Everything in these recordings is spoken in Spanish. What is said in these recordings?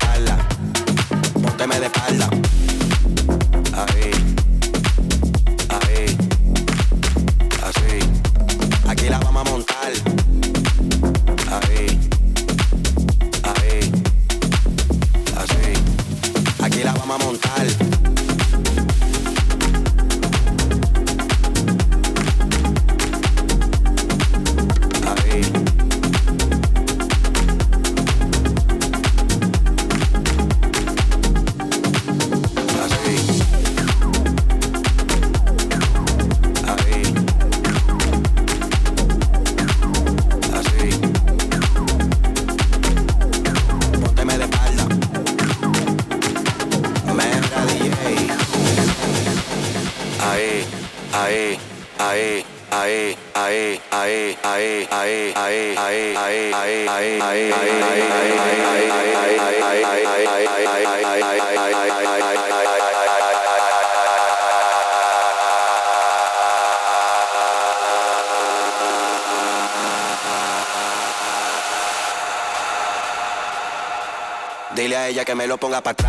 espalda. Pónteme de espalda. ponga patada.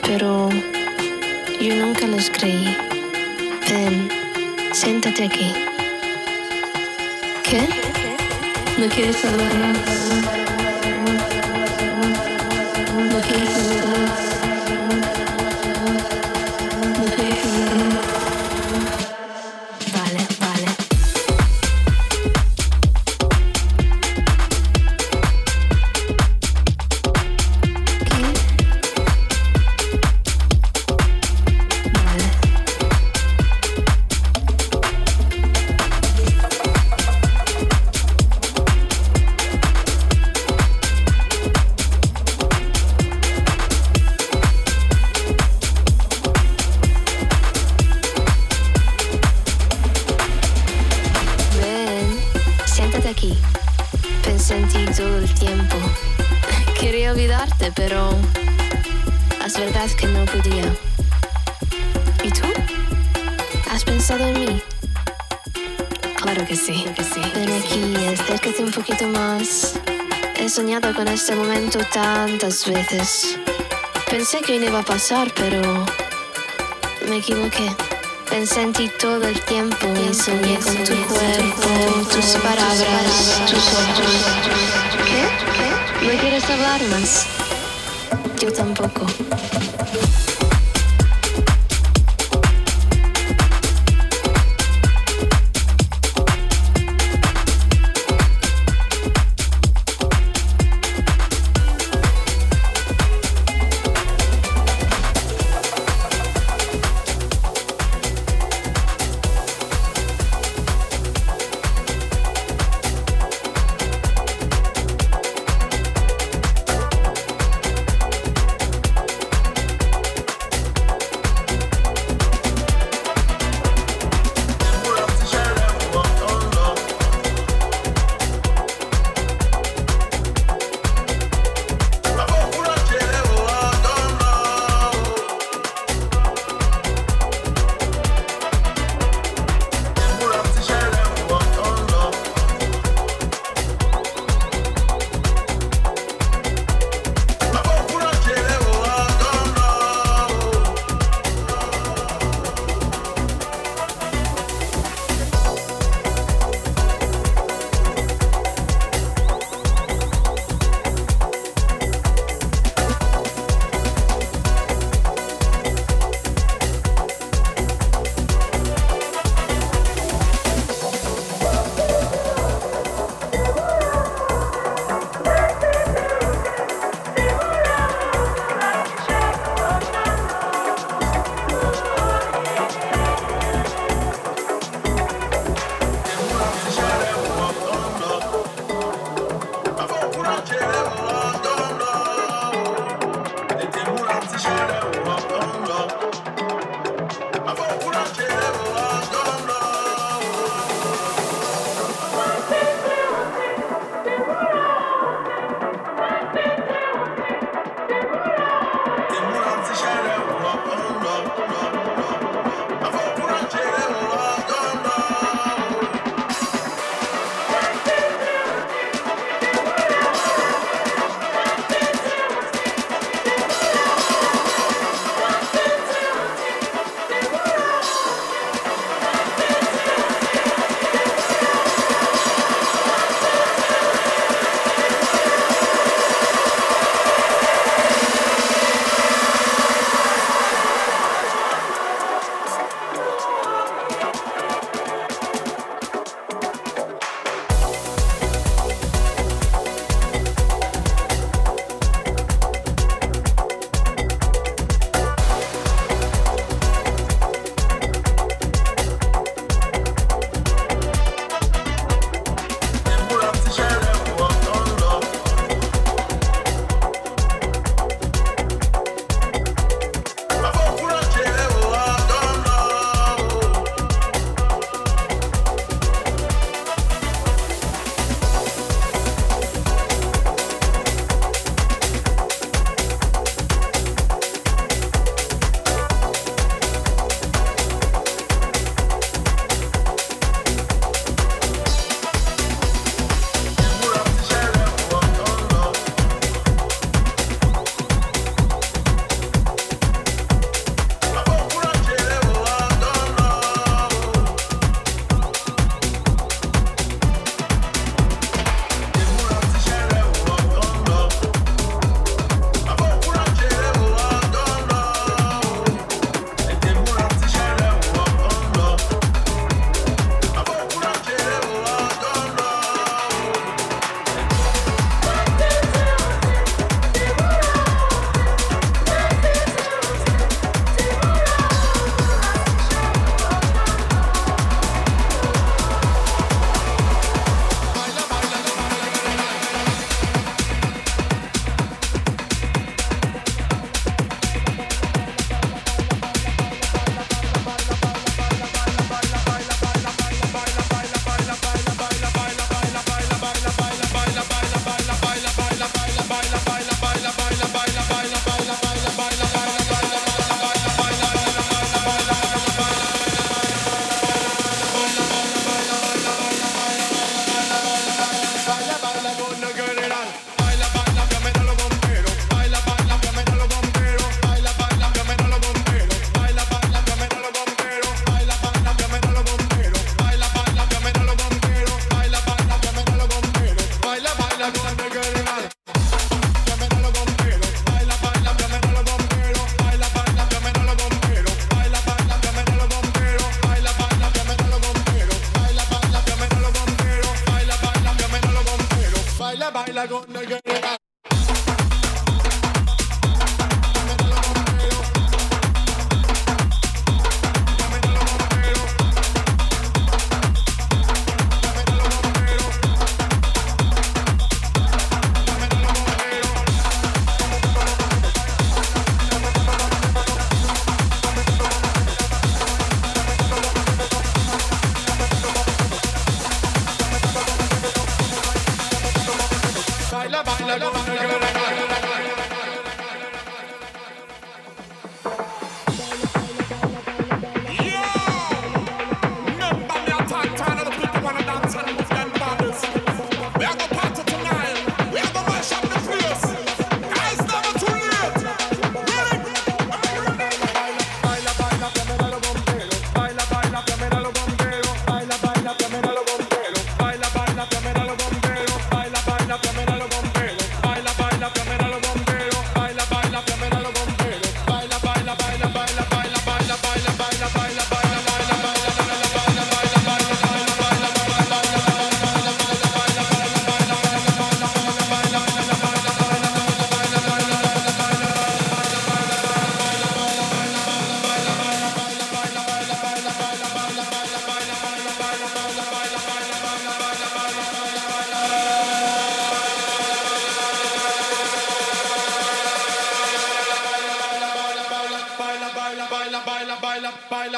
Pero yo nunca les creí. Ven, siéntate aquí. ¿Qué? ¿No quieres hablar veces. Pensé que no iba a pasar, pero me equivoqué. Pensé en ti todo el tiempo y soñé con tu cuerpo, tus palabras, tus ojos. ¿Qué? ¿Qué? ¿No quieres hablar más? Yo tampoco.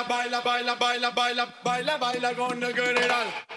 baila, baila, baila, baila, baila, baila con el general.